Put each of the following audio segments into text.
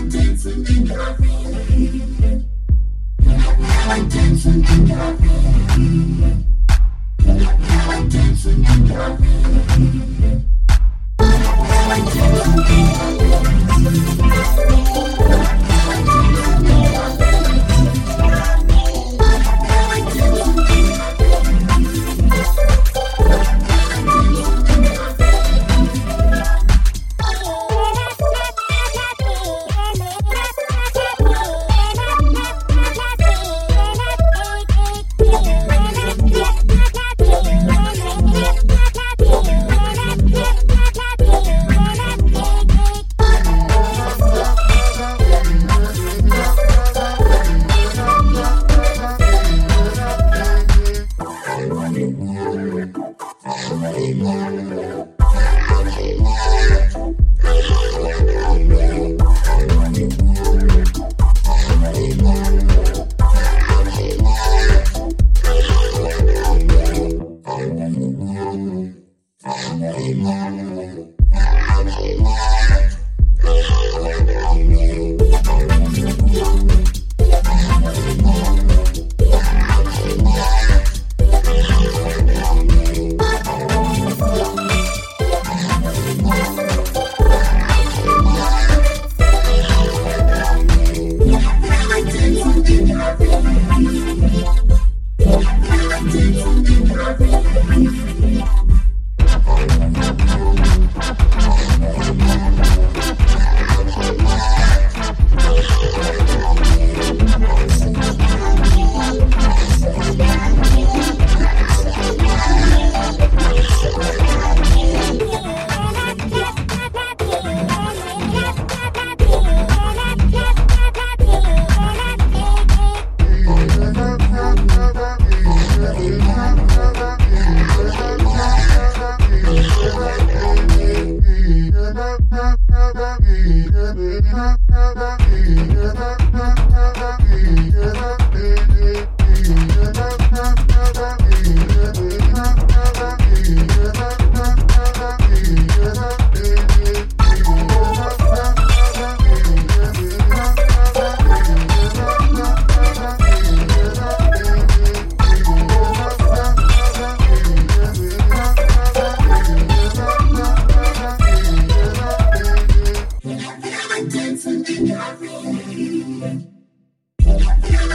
I'm dancing in the feet. I'm dancing in your I'm dancing in feet. Thank you.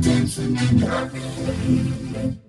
dancing in the rain.